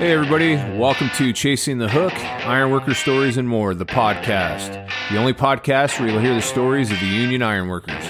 Hey, everybody, welcome to Chasing the Hook, Ironworker Stories and More, the podcast. The only podcast where you'll hear the stories of the union ironworkers.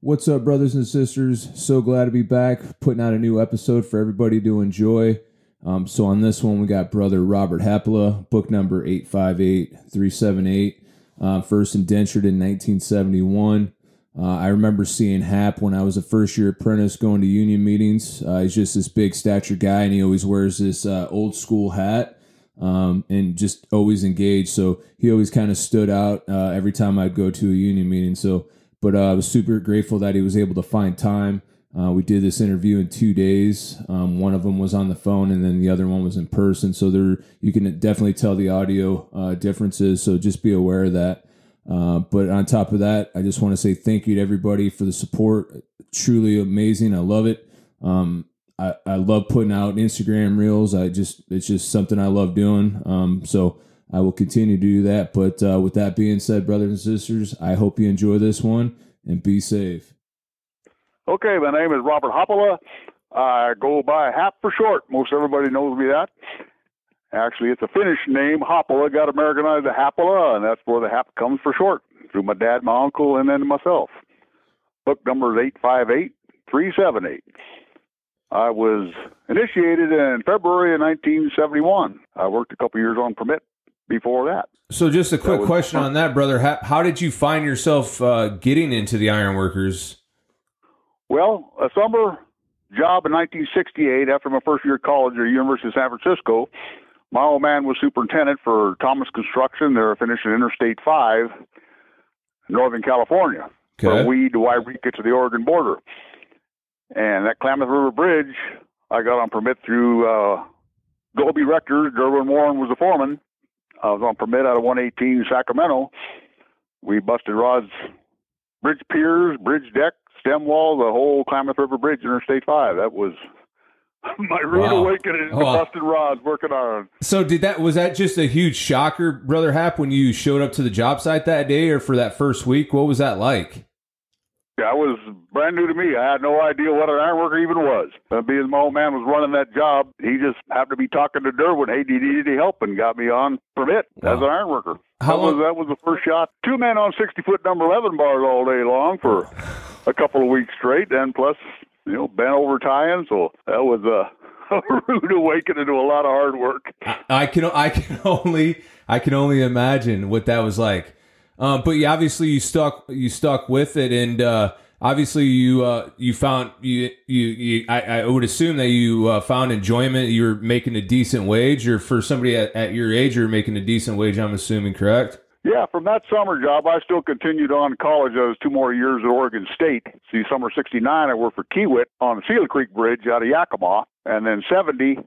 What's up, brothers and sisters? So glad to be back, putting out a new episode for everybody to enjoy. Um, so, on this one, we got brother Robert Haapala, book number 858378, uh, first indentured in 1971. Uh, I remember seeing Hap when I was a first year apprentice going to union meetings. Uh, he's just this big stature guy, and he always wears this uh, old school hat um, and just always engaged. So he always kind of stood out uh, every time I'd go to a union meeting. So, but uh, I was super grateful that he was able to find time. Uh, we did this interview in two days. Um, one of them was on the phone, and then the other one was in person. So there, you can definitely tell the audio differences. So just be aware of that. Uh, but on top of that, I just want to say thank you to everybody for the support. Truly amazing. I love it. Um, I, I love putting out Instagram reels. I just it's just something I love doing. Um, so I will continue to do that. But uh, with that being said, brothers and sisters, I hope you enjoy this one and be safe. Okay, my name is Robert Haapala. I go by Hap for short. Most everybody knows me that. Actually, it's a Finnish name, Haapala. Got Americanized to Haapala, and that's where the Hap comes for short, through my dad, my uncle, and then myself. Book number is 858378. I was initiated in February of 1971. I worked a couple years on permit before that. So, just a quick question on that, brother. How, how, did you find yourself uh, getting into the ironworkers? Well, a summer job in 1968 after my first year of college at the University of San Francisco. My old man was superintendent for Thomas Construction. They're finishing Interstate 5, Northern California, okay. from Weed to Yreka to the Oregon border. And that Klamath River Bridge, I got on permit through uh, Gobi Rector. Derwin Warren was the foreman. I was on permit out of 118 Sacramento. We busted rods, bridge piers, bridge deck, stem wall, the whole Klamath River Bridge, Interstate 5. That was my rude wow. awakening oh, busted rods working on. So did that was that just a huge shocker, brother Hap, when you showed up to the job site that day or for that first week? What was that like? Yeah, it was brand new to me. I had no idea what an ironworker even was. Uh, being my old man was running that job, he just happened to be talking to Derwin. Hey, do you need any help? And got me on permit wow. as an ironworker. How that was that was the first shot. Two men on sixty foot number eleven bars all day long for a couple of weeks straight, and plus you know, bent over tying. So that was a, a rude awakening to a lot of hard work. I can I can only I can only imagine what that was like. Um, but you, obviously you stuck you stuck with it, and uh, obviously you uh, you found you you, you I, I, would assume that you uh, found enjoyment. You're making a decent wage, or for somebody at, at your age, you're making a decent wage. I'm assuming, correct? Yeah, from that summer job, I still continued on college. I was two more years at Oregon State. See, summer '69, I worked for Kiewit on the Seal Creek Bridge out of Yakima, and then '70,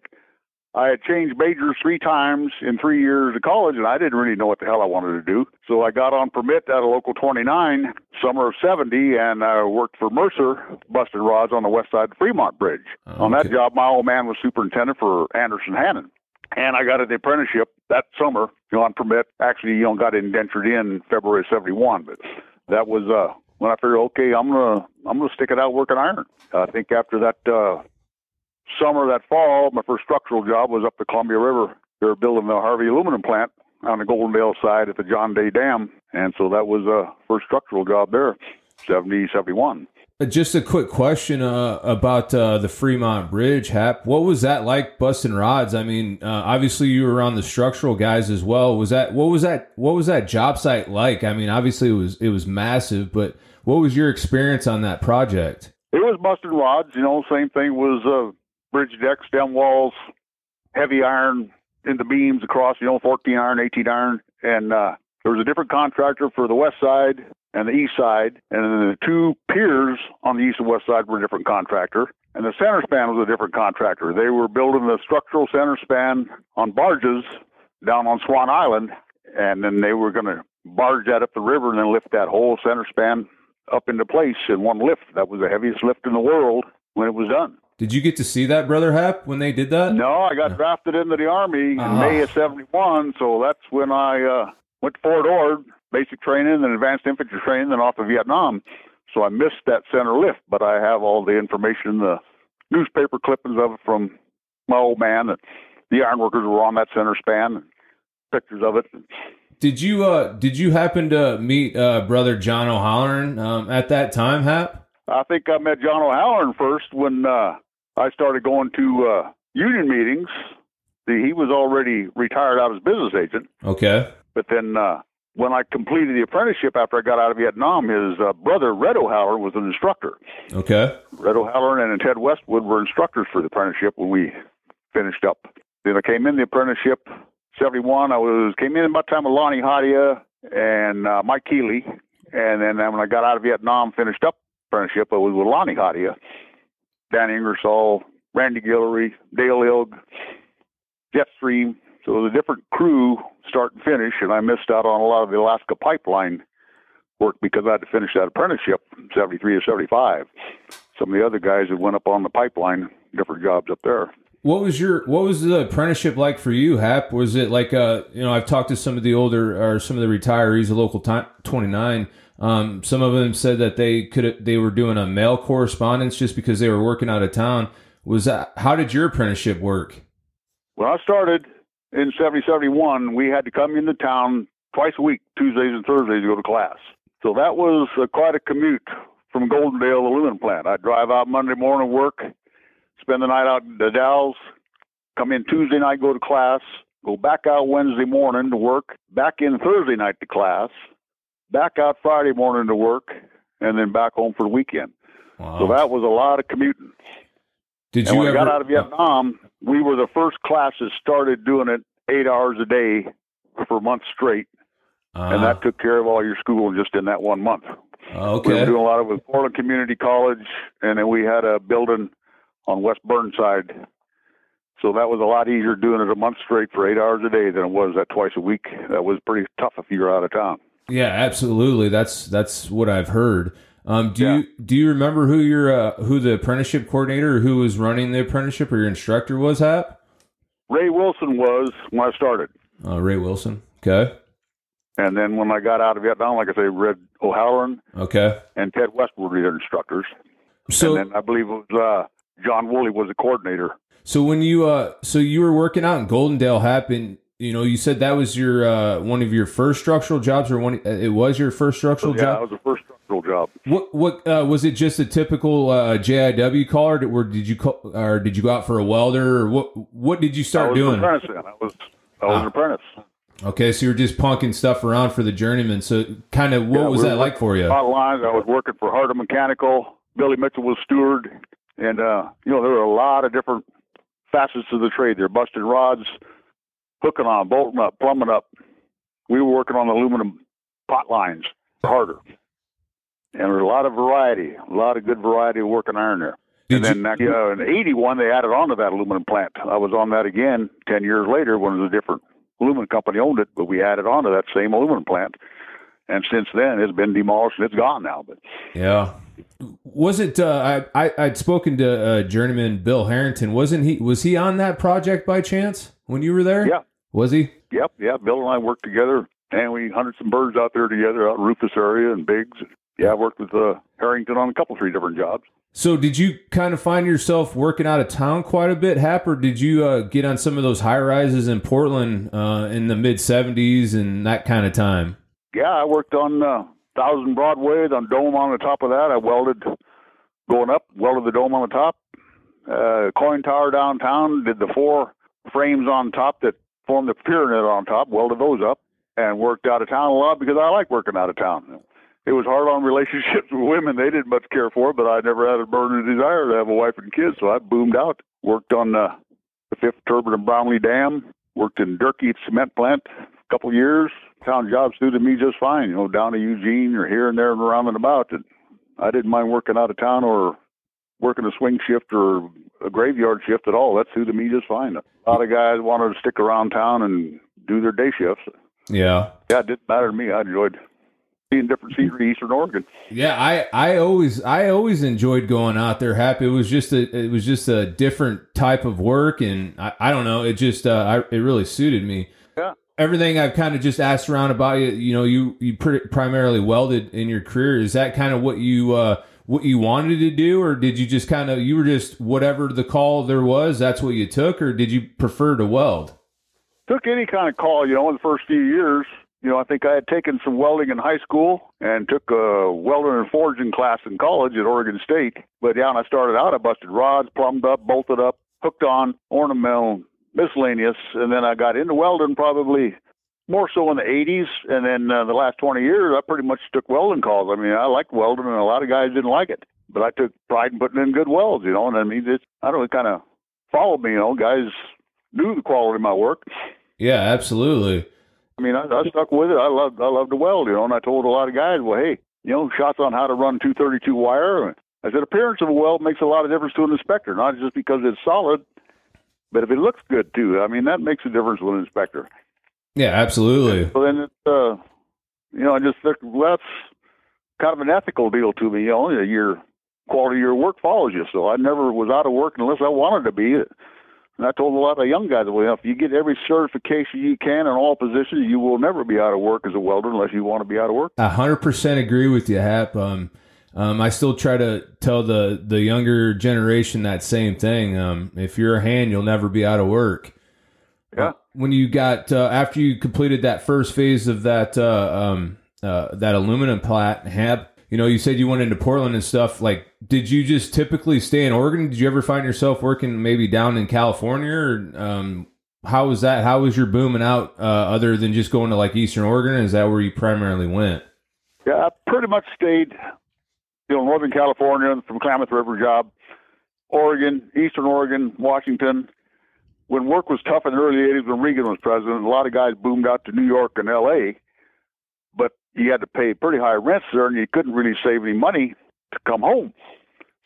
I had changed majors three times in three years of college, and I didn't really know what the hell I wanted to do. So I got on permit at a local 29, summer of 70, and I worked for Mercer, busted rods on the west side of Fremont Bridge. Okay. On that job, my old man was superintendent for Anderson Hannon and I got an apprenticeship that summer, on permit. Actually, you know, got indentured in February '71, but that was uh, when I figured, okay, I'm gonna I'm gonna stick it out working iron. I think after that uh, summer, that fall, my first structural job was up the Columbia River. They were building the Harvey aluminum plant on the Goldendale side at the John Day Dam, and so that was a uh, first structural job there, 70, 71. Uh, just a quick question uh, about uh, the Fremont Bridge, Hap. What was that like busting rods? I mean, uh, obviously you were on the structural guys as well. Was that what was that what was that job site like? I mean, obviously it was it was massive, but what was your experience on that project? It was busting rods. You know, same thing was uh, bridge deck, stem walls, heavy iron in the beams across. You know, 14 iron, 18 iron, and uh, there was a different contractor for the west side and the east side, and then the two piers on the east and west side were a different contractor, and the center span was a different contractor. They were building the structural center span on barges down on Swan Island, and then they were going to barge that up the river and then lift that whole center span up into place in one lift. That was the heaviest lift in the world when it was done. Did you get to see that, Brother Hap, when they did that? No, I got drafted into the Army in uh-huh. May of 71, so that's when I uh, went to Fort Ord basic training and advanced infantry training, then off to Vietnam. So I missed that center lift, but I have all the information, the newspaper clippings of it from my old man. That the ironworkers were on that center span. And pictures of it. Did you uh did you happen to meet uh brother John O'Halloran um, at that time, Hap? I think I met John O'Halloran first when uh, I started going to uh, union meetings. He was already retired out as business agent, Okay. but then uh, when I completed the apprenticeship after I got out of Vietnam, his uh, brother Red O'Halloran was an instructor. Okay. Red O'Halloran and Ted Westwood were instructors for the apprenticeship when we finished up. Then I came in the apprenticeship '71. I was came in about the time with Lonnie Hadia and uh, Mike Keeley, and then when I got out of Vietnam, finished up apprenticeship, I was with Lonnie Hadia, Dan Ingersoll, Randy Guillory, Dale Ilg, Jeff Stream. So it was a different crew start and finish, and I missed out on a lot of the Alaska pipeline work because I had to finish that apprenticeship from 73 to 75. Some of the other guys that went up on the pipeline, different jobs up there. What was your what was the apprenticeship like for you, Hap? Was it like uh you know I've talked to some of the older or some of the retirees of local time, 29. Um, some of them said that they could they were doing a mail correspondence just because they were working out of town. Was that how did your apprenticeship work? When I started in 70, 71, we had to come into town twice a week, Tuesdays and Thursdays, to go to class. So that was uh, quite a commute from Goldendale, the aluminum plant. I'd drive out Monday morning, to work, spend the night out at the Dalles, come in Tuesday night, go to class, go back out Wednesday morning to work, back in Thursday night to class, back out Friday morning to work, and then back home for the weekend. Wow. So that was a lot of commuting. Did And you when ever I got out of Vietnam, we were the first class that started doing it eight hours a day for a month straight, and Uh, that took care of all your school just in that one month. Okay. We were doing a lot of it with Portland Community College, and then we had a building on West Burnside. So that was a lot easier doing it a month straight for eight hours a day than it was that twice a week. That was pretty tough if you were out of town. Yeah, absolutely. That's that's what I've heard. Um, do Yeah. you do you remember who your uh, who the apprenticeship coordinator or who was running the apprenticeship or your instructor was? Hap? Ray Wilson was when I started. Uh, Ray Wilson. Okay. And then when I got out of Vietnam, like I say, Red O'Halloran Okay. and Ted Westwood were the instructors. So and then I believe it was uh, John Woolley was the coordinator. so when you uh so you were working out in Goldendale, Hap, and you know you said that was your uh one of your first structural jobs or one uh, it was your first structural yeah, job. Yeah, it was the first structural job. What what uh, was it? Just a typical uh, JIW call, or did, you call, or did you go out for a welder, or what? What did you I start was doing? an apprentice then. I was I was Ah. an apprentice. Okay, so you were just punking stuff around for the journeyman. So, kind of, what Yeah, was we that like for you? Lines. I was working for Harder Mechanical. Billy Mitchell was steward, and uh, you know there were a lot of different facets of the trade. They're busting rods, hooking on, bolting up, plumbing up. We were working on aluminum pot lines, harder, and there was a lot of variety, a lot of good variety of working iron there. Did and you, then uh, in '81 they added on to that aluminum plant. I was on that again ten years later when it was a different aluminum company owned it, but we added on to that same aluminum plant. And since then, it's been demolished and it's gone now. But yeah. Was it? Uh, I, I I'd spoken to uh, journeyman Bill Harrington. Wasn't he? Was he on that project by chance when you were there? Yeah. Was he? yep, yeah, Bill and I worked together, and we hunted some birds out there together out in Rufus area and Biggs. Yeah, I worked with uh, Harrington on a couple, three different jobs. So, did you kind of find yourself working out of town quite a bit, Hap, or did you uh, get on some of those high rises in Portland uh, in the mid '70s and that kind of time? Yeah, I worked on uh, Thousand Broadway, on dome on the top of that. I welded going up, welded the dome on the top. Uh, KOIN tower downtown, did the four frames on top that formed the pyramid on top, welded those up, and worked out of town a lot because I like working out of town. It was hard on relationships with women; they didn't much care for, but I never had a burning desire to have a wife and kids, so I boomed out. Worked on uh, the fifth turbine of Brownlee Dam. Worked in Durkee cement plant a couple years. Town jobs suited me just fine. You know, down to Eugene or here and there and around and about. And I didn't mind working out of town or working a swing shift or a graveyard shift at all. That suited me just fine. A lot of guys wanted to stick around town and do their day shifts. Yeah. Yeah, it didn't matter to me. I enjoyed seeing different scenery, Eastern Oregon. Yeah, I, I always I always enjoyed going out there. Happy it was just a it was just a different type of work, and I, I don't know it just uh, I, it really suited me. Yeah. Everything I've kind of just asked around about you, you know, you you pretty, primarily welded in your career. Is that kind of what you uh, what you wanted to do, or did you just kind of you were just whatever the call there was, that's what you took, or did you prefer to weld? Took any kind of call, you know, in the first few years. You know, I think I had taken some welding in high school and took a welding and forging class in college at Oregon State. But yeah, when I started out, I busted rods, plumbed up, bolted up, hooked on, ornamental, miscellaneous, and then I got into welding probably more so in the 80s, and then uh, the last 20 years, I pretty much took welding calls. I mean, I liked welding, and a lot of guys didn't like it, but I took pride in putting in good welds, you know. And I mean, it, I don't know, kind of followed me, you know. Guys knew the quality of my work. Yeah, absolutely. I mean, I, I stuck with it. I loved, I loved to weld, you know. And I told a lot of guys, well, hey, you know, shots on how to run 232 wire. I said, appearance of a weld makes a lot of difference to an inspector, not just because it's solid, but if it looks good too. I mean, that makes a difference with an inspector. Yeah, absolutely. So then it's, uh, you know, I just think well, that's kind of an ethical deal to me. You know, your quality of your work follows you. So I never was out of work unless I wanted to be. And I told a lot of young guys, well, if you get every certification you can in all positions, you will never be out of work as a welder unless you want to be out of work. A hundred percent agree with you, Hap. Um, um, I still try to tell the the younger generation that same thing. Um, if you're a hand, you'll never be out of work. When you got uh, after you completed that first phase of that uh, um, uh, that aluminum plat, Hap, you know, you said you went into Portland and stuff. Like, did you just typically stay in Oregon? Did you ever find yourself working maybe down in California? Or, um, how was that? How was your booming out uh, other than just going to like Eastern Oregon? Is that where you primarily went? Yeah, I pretty much stayed, you know, Northern California from Klamath River job, Oregon, Eastern Oregon, Washington. When work was tough in the early 80s when Reagan was president, a lot of guys boomed out to New York and L.A., but you had to pay pretty high rents there, and you couldn't really save any money to come home.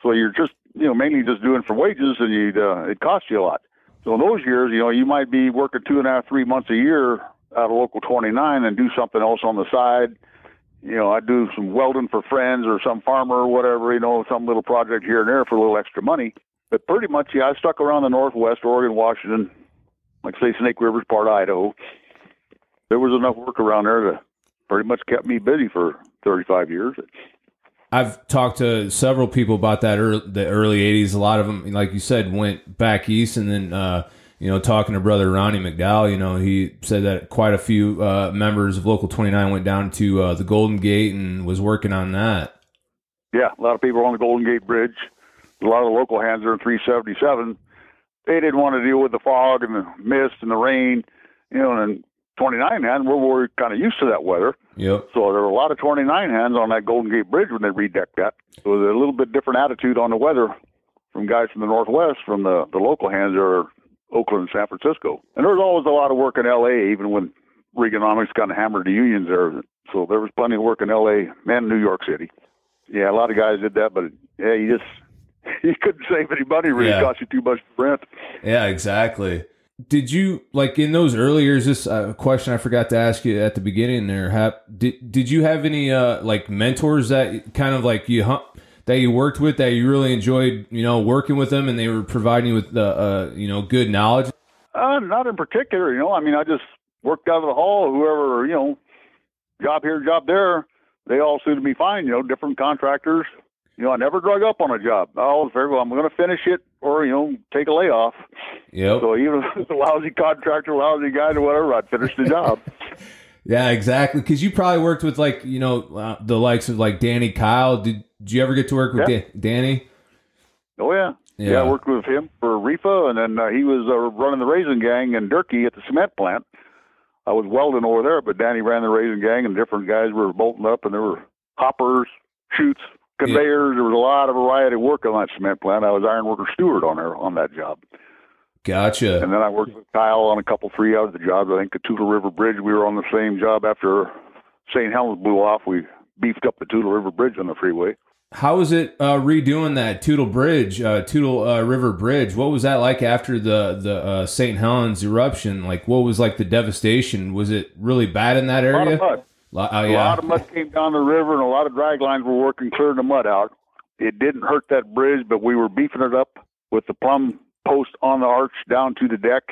So you're just, you know, mainly just doing for wages, and you'd, uh, it cost you a lot. So in those years, you know, you might be working two and a half, three months a year out of local 29 and do something else on the side. You know, I'd do some welding for friends or some farmer or whatever, you know, some little project here and there for a little extra money. But pretty much, yeah, I stuck around the Northwest, Oregon, Washington, like say Snake River's part of Idaho. There was enough work around there to pretty much kept me busy for 35 years. I've talked to several people about that early, the early 80s. A lot of them, like you said, went back east and then, uh, you know, talking to brother Ronnie McDowell, you know, he said that quite a few uh, members of Local 29 went down to uh, the Golden Gate and was working on that. Yeah, a lot of people were on the Golden Gate Bridge. A lot of the local hands are in 377. They didn't want to deal with the fog and the mist and the rain, you know, and 29 hand, we're, we're kind of used to that weather. Yep. So there were a lot of 29 hands on that Golden Gate Bridge when they redecked that. So there's a little bit different attitude on the weather from guys from the Northwest, from the, the local hands are Oakland and San Francisco. And there was always a lot of work in L.A., even when Reaganomics kind of hammered the unions there. So there was plenty of work in L.A. and New York City. Yeah, a lot of guys did that, but yeah, you just you couldn't save any money. Really Yeah. cost you too much rent. Yeah, exactly. Did you like in those early years? This uh, question I forgot to ask you at the beginning there. Hap, did did you have any uh, like mentors that kind of like you that you worked with that you really enjoyed? You know, working with them and they were providing you with the uh, you know good knowledge. Uh, not in particular, you know. I mean, I just worked out of the hall. Whoever, you know, job here, job there, they all suited me fine. You know, different contractors. You know, I never drug up on a job. I always figured, well, I'm going to finish it or, you know, take a layoff. Yep. So even if it's a lousy contractor, lousy guy, or whatever, I'd finish the job. Yeah, exactly. Because you probably worked with like you know uh, the likes of like Danny Kyle. Did did you ever get to work with Yeah. Da- Danny? oh, yeah. Yeah, I worked with him for Reefa, and then uh, he was uh, running the Raising Gang in Durkee at the cement plant. I was welding over there, but Danny ran the Raising Gang, and different guys were bolting up, and there were hoppers, chutes, conveyors. There was a lot of variety of work on that cement plant. I was iron worker steward on there on that job, Gotcha. and then I worked with Kyle on a couple three other jobs. I think the Toutle River Bridge. We were on the same job after St. Helens blew off. We beefed up the Toutle River Bridge on the freeway. How was it uh, redoing that Toutle Bridge, uh, Toutle uh, River Bridge? What was that like after the the uh, St. Helens eruption? Like, what was like the devastation? Was it really bad in that area? Of mud. Lo- oh, A lot of mud came down the river, and a lot of drag lines were working clearing the mud out. It didn't hurt that bridge, but we were beefing it up with the plumb post on the arch down to the deck,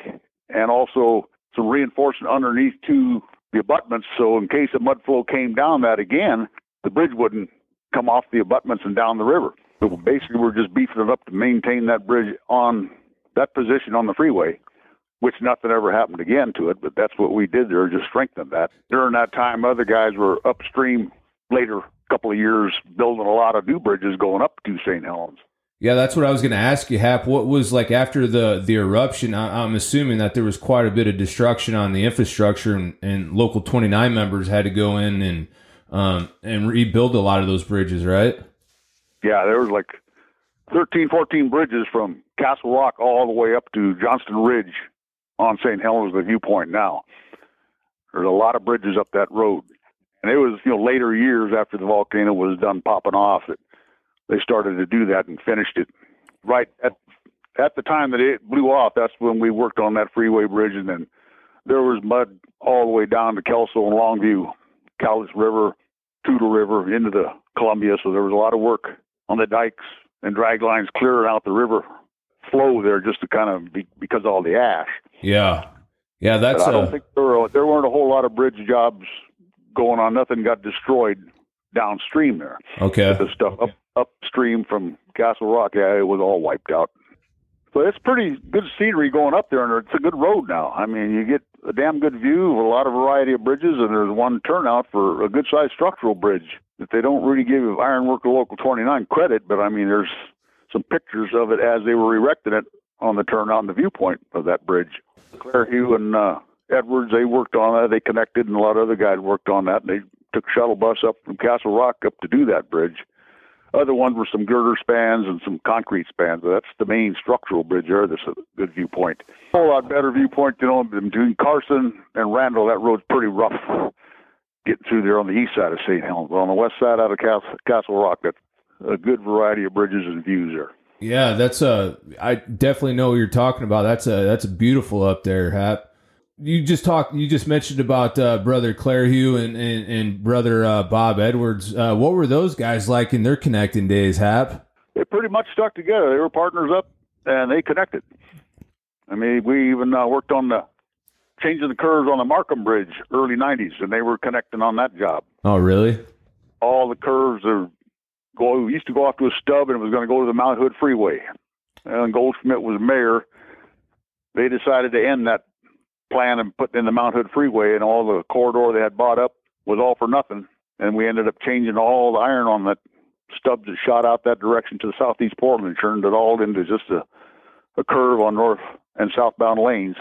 and also some reinforcement underneath to the abutments. So in case the mud flow came down that again, the bridge wouldn't come off the abutments and down the river. So basically, we're just beefing it up to maintain that bridge on that position on the freeway, which nothing ever happened again to it. But that's what we did there, just strengthen that. During that time, other guys were upstream later, couple of years, building a lot of new bridges going up to St. Helens. Yeah, that's what I was going to ask you, Hap. What was like after the the eruption? I, am assuming that there was quite a bit of destruction on the infrastructure, and, and local 29 members had to go in and um, and rebuild a lot of those bridges, right? Yeah, there was like 13, 14 bridges from Castle Rock all the way up to Johnston Ridge on St. Helens, the viewpoint now. There's a lot of bridges up that road. And it was, you know, later years after the volcano was done popping off that they started to do that and finished it. Right at at the time that it blew off, that's when we worked on that freeway bridge, and then there was mud all the way down to Kelso and Longview, Cowlitz River, Toutle River into the Columbia. So there was a lot of work on the dikes and drag lines clearing out the river flow there just to kind of be, because of all the ash. Yeah, yeah, that's. But I don't a... think there were there weren't a whole lot of bridge jobs going on. Nothing got destroyed downstream there. Okay, the stuff up upstream from Castle Rock, yeah, it was all wiped out. So it's pretty good scenery going up there, and it's a good road now. I mean, you get a damn good view of a lot of variety of bridges, and there's one turnout for a good sized structural bridge that they don't really give Ironworker Local 29 credit, but I mean, there's some pictures of it as they were erecting it on the turnout and the viewpoint of that bridge. Claire Hugh and uh, Edwards, they worked on that. They connected, and a lot of other guys worked on that. And they took shuttle bus up from Castle Rock up to do that bridge. Other ones were some girder spans and some concrete spans. That's the main structural bridge there. That's a good viewpoint. A whole lot better viewpoint, you know, between Carson and Randle. That road's pretty rough getting through there on the east side of St. Helens. But on the west side out of Castle, Castle Rock, that's a good variety of bridges and views there. Yeah, that's a. I definitely know what you're talking about. That's a that's a beautiful up there, Hap. You just talked. You just mentioned about uh, brother Claire Hugh and and, and brother uh, Bob Edwards. Uh, what were those guys like in their connecting days, Hap? They pretty much stuck together. They were partners up, and they connected. I mean, we even uh, worked on the changing the curves on the Marquam Bridge early '90s, and they were connecting on that job. Oh, really? All the curves are go. Used to go off to a stub, and it was going to go to the Mount Hood Freeway. And Goldschmidt was mayor. They decided to end that plan and put in the Mount Hood Freeway, and all the corridor they had bought up was all for nothing. And we ended up changing all the iron on that stubs that shot out that direction to the southeast Portland and turned it all into just a, a curve on north and southbound lanes,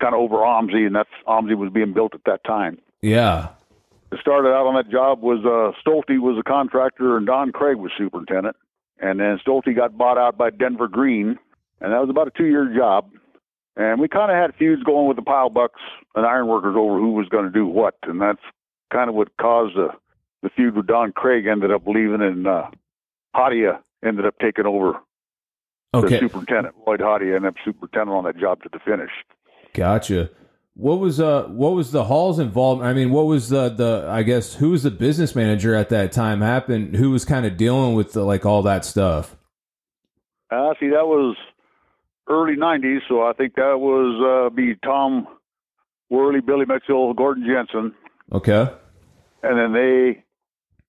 kind of over OMSI, and that's OMSI was being built at that time. Yeah. Started out on that job was uh, Stolte was a contractor and Don Craig was superintendent, and then Stolte got bought out by Denver Green, and that was about a two-year job. And we kind of had feuds going with the pile bucks and ironworkers over who was going to do what, and that's kind of what caused the the feud with Don Craig. Ended up leaving, and uh, Hadia ended up taking over okay. the superintendent. Lloyd Hadia ended up superintendent on that job to the finish. Gotcha. What was uh what was the Hall's involvement? I mean, what was the the I guess who was the business manager at that time? Happened who was kind of dealing with the, like all that stuff? Uh, see, that was early '90s, so I think that was uh, be Tom Worley, Billy Mitchell, Gordon Jensen. Okay. And then they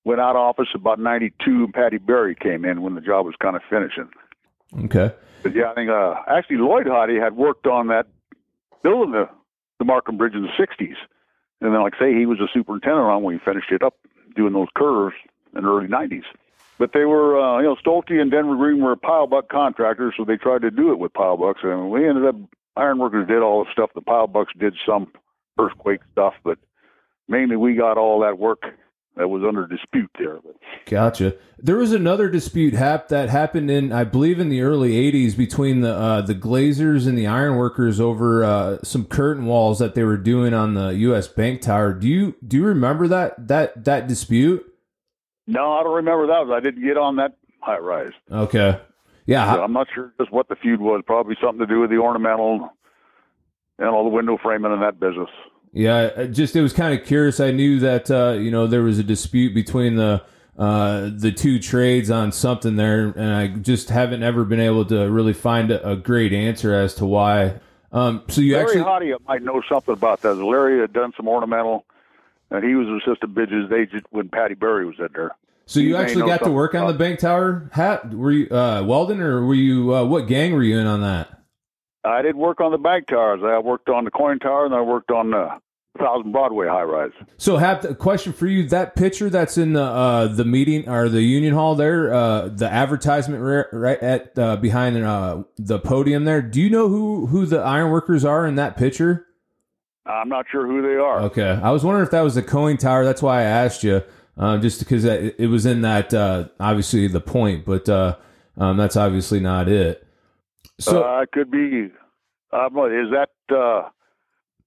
went out of office about '92, and Patty Berry came in when the job was kind of finishing. Okay. But yeah, I think uh, actually Lloyd Hottie had worked on that building the the Marquam Bridge in the 60s. And then, like I say, he was a superintendent on when he finished it up, doing those curves in the early 90s. But they were, uh, you know, Stolte and Denver Green were pile buck contractors, so they tried to do it with pile bucks. And we ended up, ironworkers did all the stuff. The pile bucks did some earthquake stuff, but mainly we got all that work that was under dispute there. But. Gotcha. There was another dispute hap- that happened in, I believe, in the early '80s between the uh, the Glazers and the ironworkers over uh, some curtain walls that they were doing on the U.S. Bank Tower. Do you do you remember that that that dispute? No, I don't remember that. I didn't get on that high rise. Okay. Yeah, so I'm not sure just what the feud was. Probably something to do with the ornamental and all the window framing and that business. Yeah, just it was kind of curious. I knew that uh, you know there was a dispute between the uh, the two trades on something there, and I just haven't ever been able to really find a, a great answer as to why. Um, so you Larry actually Hadia might know something about that. Larry had done some ornamental, and he was assistant business agent when Patty Berry was in there. So you He actually got to work on the bank tower hat? Were you uh, welding or were you uh, what gang were you in on that? I did work on the bank towers. I worked on the KOIN tower, and I worked on the Thousand Broadway high rise. So, have a question for you: that picture that's in the uh, the meeting or the union hall there, uh, the advertisement right, at uh, behind uh, the podium there. Do you know who who the ironworkers are in that picture? I'm not sure who they are. Okay, I was wondering if that was the KOIN tower. That's why I asked you, um, just because it, it was in that uh, obviously the point, but uh, um, that's obviously not it. So, uh, it could be. What, is that uh,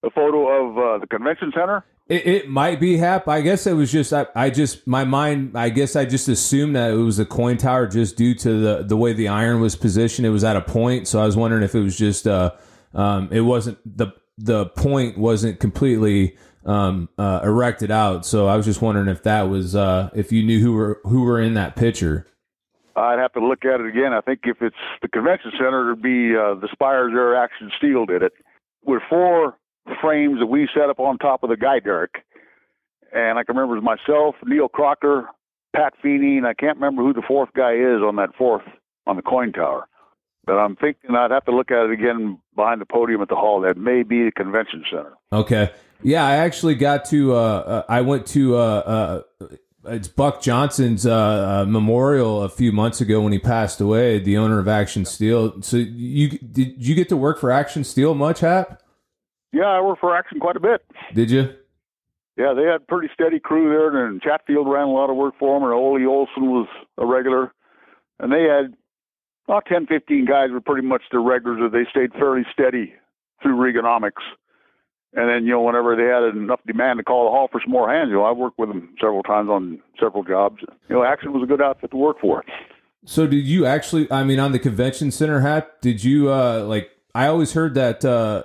a photo of uh, the convention center? It, it might be Hap. I guess it was just I, I just my mind. I guess I just assumed that it was a KOIN tower just due to the the way the iron was positioned. It was at a point, so I was wondering if it was just uh um it wasn't the the point wasn't completely um uh, erected out. So I was just wondering if that was uh if you knew who were who were in that picture. I'd have to look at it again. I think if it's the convention center, it'd be uh, the Spires Air Action Steel did it with four frames that we set up on top of the guy derrick. And I can remember it was myself, Neil Crocker, Pat Feeney, and I can't remember who the fourth guy is on that fourth on the KOIN tower. But I'm thinking I'd have to look at it again behind the podium at the hall. That may be the convention center. Okay. Yeah, I actually got to. Uh, uh, I went to. Uh, uh, it's Buck Johnson's uh, uh, memorial a few months ago when he passed away. The owner of Action Steel. So you did you get to work for Action Steel much, Hap? Yeah, I worked for Action quite a bit. Did you? Yeah, they had pretty steady crew there, and Chatfield ran a lot of work for them, and Ole Olson was a regular. And they had about 10, 15 guys were pretty much the regulars, and they stayed fairly steady through Reaganomics. And then, you know, whenever they had enough demand to call the hall for some more hands, you know, I worked with them several times on several jobs. You know, Action was a good outfit to work for. So did you actually? I mean, on the convention center, Hap, did you uh, like? I always heard that. Uh,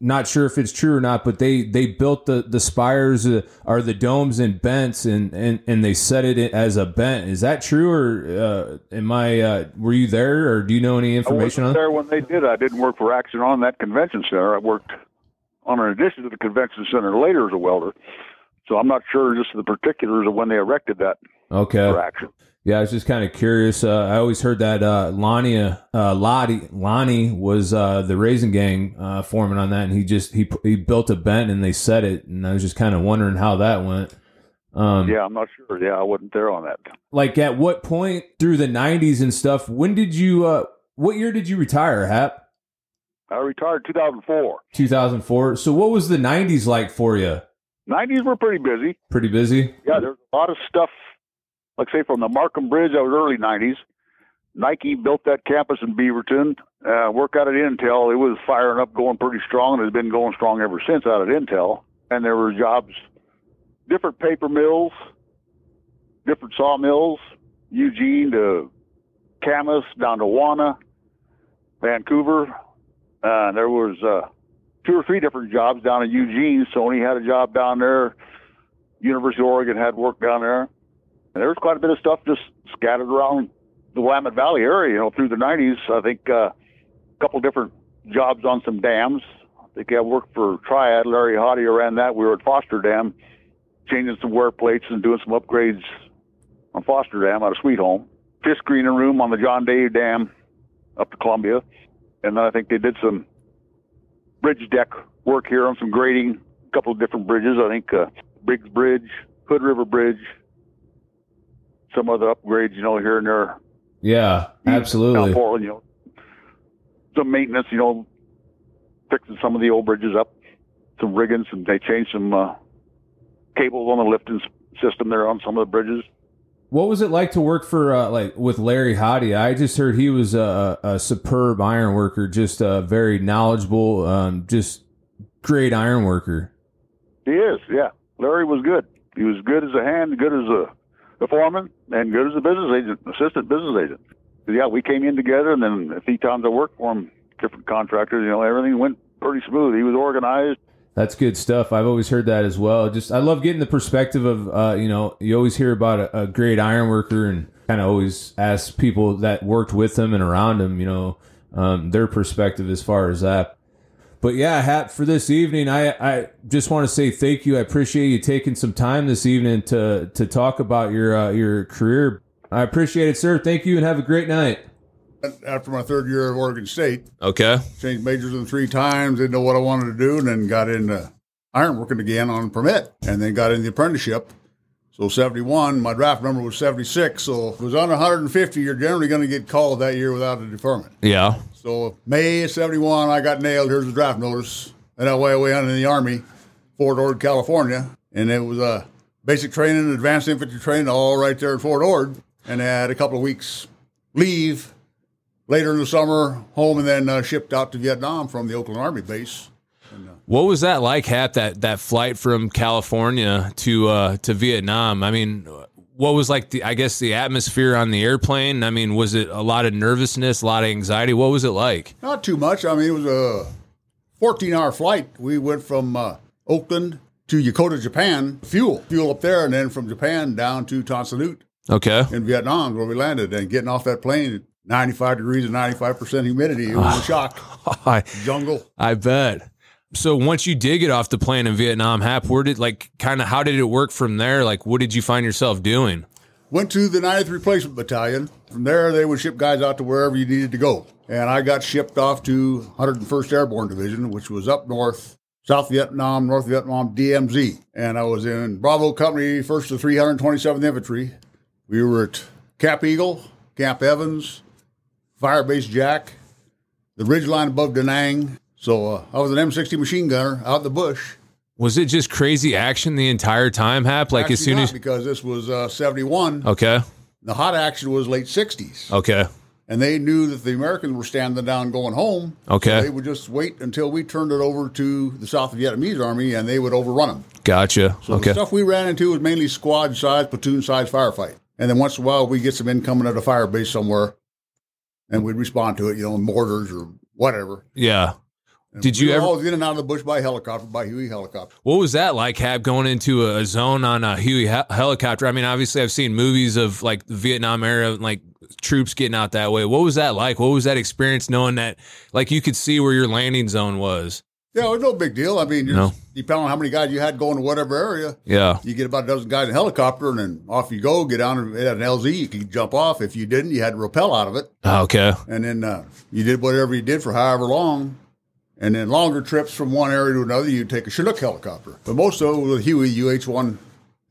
not sure if it's true or not, but they they built the the spires uh, or the domes and bents and and and they set it as a bent. Is that true or uh, am I? Uh, were you there or do you know any I information wasn't on? there when they did. I didn't work for Action on that convention center. I worked on an addition to the convention center later as a welder. So I'm not sure just the particulars of when they erected that Okay. Yeah, I was just kind of curious. Uh, I always heard that uh, Lonnie, uh, Lottie, Lonnie was uh, the Raising Gang uh, foreman on that, and he just he he built a bent and they set it, and I was just kind of wondering how that went. Um, Yeah, I'm not sure. Yeah, I wasn't there on that. Like at what point through the '90s and stuff? When did you? Uh, what year did you retire, Hap? I retired 2004. 2004. So what was the '90s like for you? 90s were pretty busy. Pretty busy. Yeah, there's a lot of stuff. Like say from the Marquam Bridge, that was early 90s. Nike built that campus in Beaverton. Uh, work out at Intel, it was firing up, going pretty strong, and has been going strong ever since out at Intel. And there were jobs, different paper mills, different sawmills, Eugene to Camas down to Wauna, Vancouver. Uh, there was uh, two or three different jobs down in Eugene. Sony had a job down there. University of Oregon had work down there. And there was quite a bit of stuff just scattered around the Willamette Valley area, you know, through the 90s. I think uh, a couple different jobs on some dams. I think I worked for Triad. Larry Hottie ran that. We were at Foster Dam, changing some wear plates and doing some upgrades on Foster Dam out of Sweet Home. Fish screening room on the John Day Dam up to Columbia. And then I think they did some bridge deck work here on some grading, a couple of different bridges. I think uh, Biggs Bridge, Hood River Bridge, some other upgrades, you know, here and there. Yeah, absolutely. Portland, you know, some maintenance, you know, fixing some of the old bridges up, some rigging, some they changed some uh, cables on the lifting system there on some of the bridges. What was it like to work for uh, like with Larry Hottie? I just heard he was a, a superb iron worker, just a very knowledgeable, um, just great iron worker. He is, yeah. Larry was good. He was good as a hand, good as a, a foreman, and good as a business agent, assistant business agent. Yeah, we came in together, and then a few times I worked for him, different contractors. You know, everything went pretty smooth. He was organized. That's good stuff. I've always heard that as well. Just I love getting the perspective of uh, you know you always hear about a, a great iron worker and kind of always ask people that worked with him and around him, you know, um, their perspective as far as that. But yeah, Hap, for this evening, I, I just want to say thank you. I appreciate you taking some time this evening to to talk about your uh, your career. I appreciate it, sir. Thank you, and have a great night. After my third year of Oregon State, Okay. changed majors in three times, didn't know what I wanted to do, and then got into ironworking again on permit, and then got in the apprenticeship. So 71, my draft number was 76. So if it was under 150, you're generally going to get called that year without a deferment. Yeah. So May of 71, I got nailed. Here's the draft notice. And I way away under the Army, Fort Ord, California. And it was uh, basic training, advanced infantry training, all right there at Fort Ord. And I had a couple of weeks leave later in the summer, home, and then uh, shipped out to Vietnam from the Oakland Army base. What was that like, Hap? That that flight from California to uh, to Vietnam? I mean, what was like the I guess the atmosphere on the airplane? I mean, was it a lot of nervousness, a lot of anxiety? What was it like? Not too much. I mean, it was a 14 hour flight. We went from uh, Oakland to Yokota, Japan, fuel, fuel up there, and then from Japan down to Nhut Okay. in Vietnam, where we landed. And getting off that plane 95 degrees and 95% humidity, it was a shock. I, Jungle. I bet. So once you did get off the plane in Vietnam, Hap, where did like kind of how did it work from there? Like, what did you find yourself doing? Went to the 90th Replacement Battalion. From there, they would ship guys out to wherever you needed to go. And I got shipped off to 101st Airborne Division, which was up north, South Vietnam, North Vietnam, DMZ. And I was in Bravo Company, 1st to 327th Infantry. We were at Camp Eagle, Camp Evans, Firebase Jack, the ridge line above Da Nang. So uh, I was an M60 machine gunner out in the bush. Was it just crazy action the entire time, Hap? Like as soon not, as because this was uh, 71, okay, the hot action was late 60s. okay, and they knew that the Americans were standing down going home. Okay. So they would just wait until we turned it over to the South Vietnamese army and they would overrun them. gotcha. So okay, the stuff we ran into was mainly squad size, platoon size firefight. And then once in a while we get some incoming at a fire base somewhere and we'd respond to it, you know, mortars or whatever. yeah. And Did we you were ever- always in and out of the bush by helicopter, by Huey helicopter. What was that like, Hap, going into a zone on a Huey he- helicopter? I mean, obviously, I've seen movies of like the Vietnam era, like troops getting out that way. What was that like? What was that experience knowing that, like, you could see where your landing zone was? Yeah, it was no big deal. I mean, No. just, depending on how many guys you had going to whatever area, Yeah. you get about a dozen guys in a helicopter and then off you go, get down and had an LZ, you could jump off. If you didn't, you had to rappel out of it. Okay. and then uh, you did whatever you did for however long. And then longer trips from one area to another, you'd take a Chinook helicopter. But most of it was Huey UH 1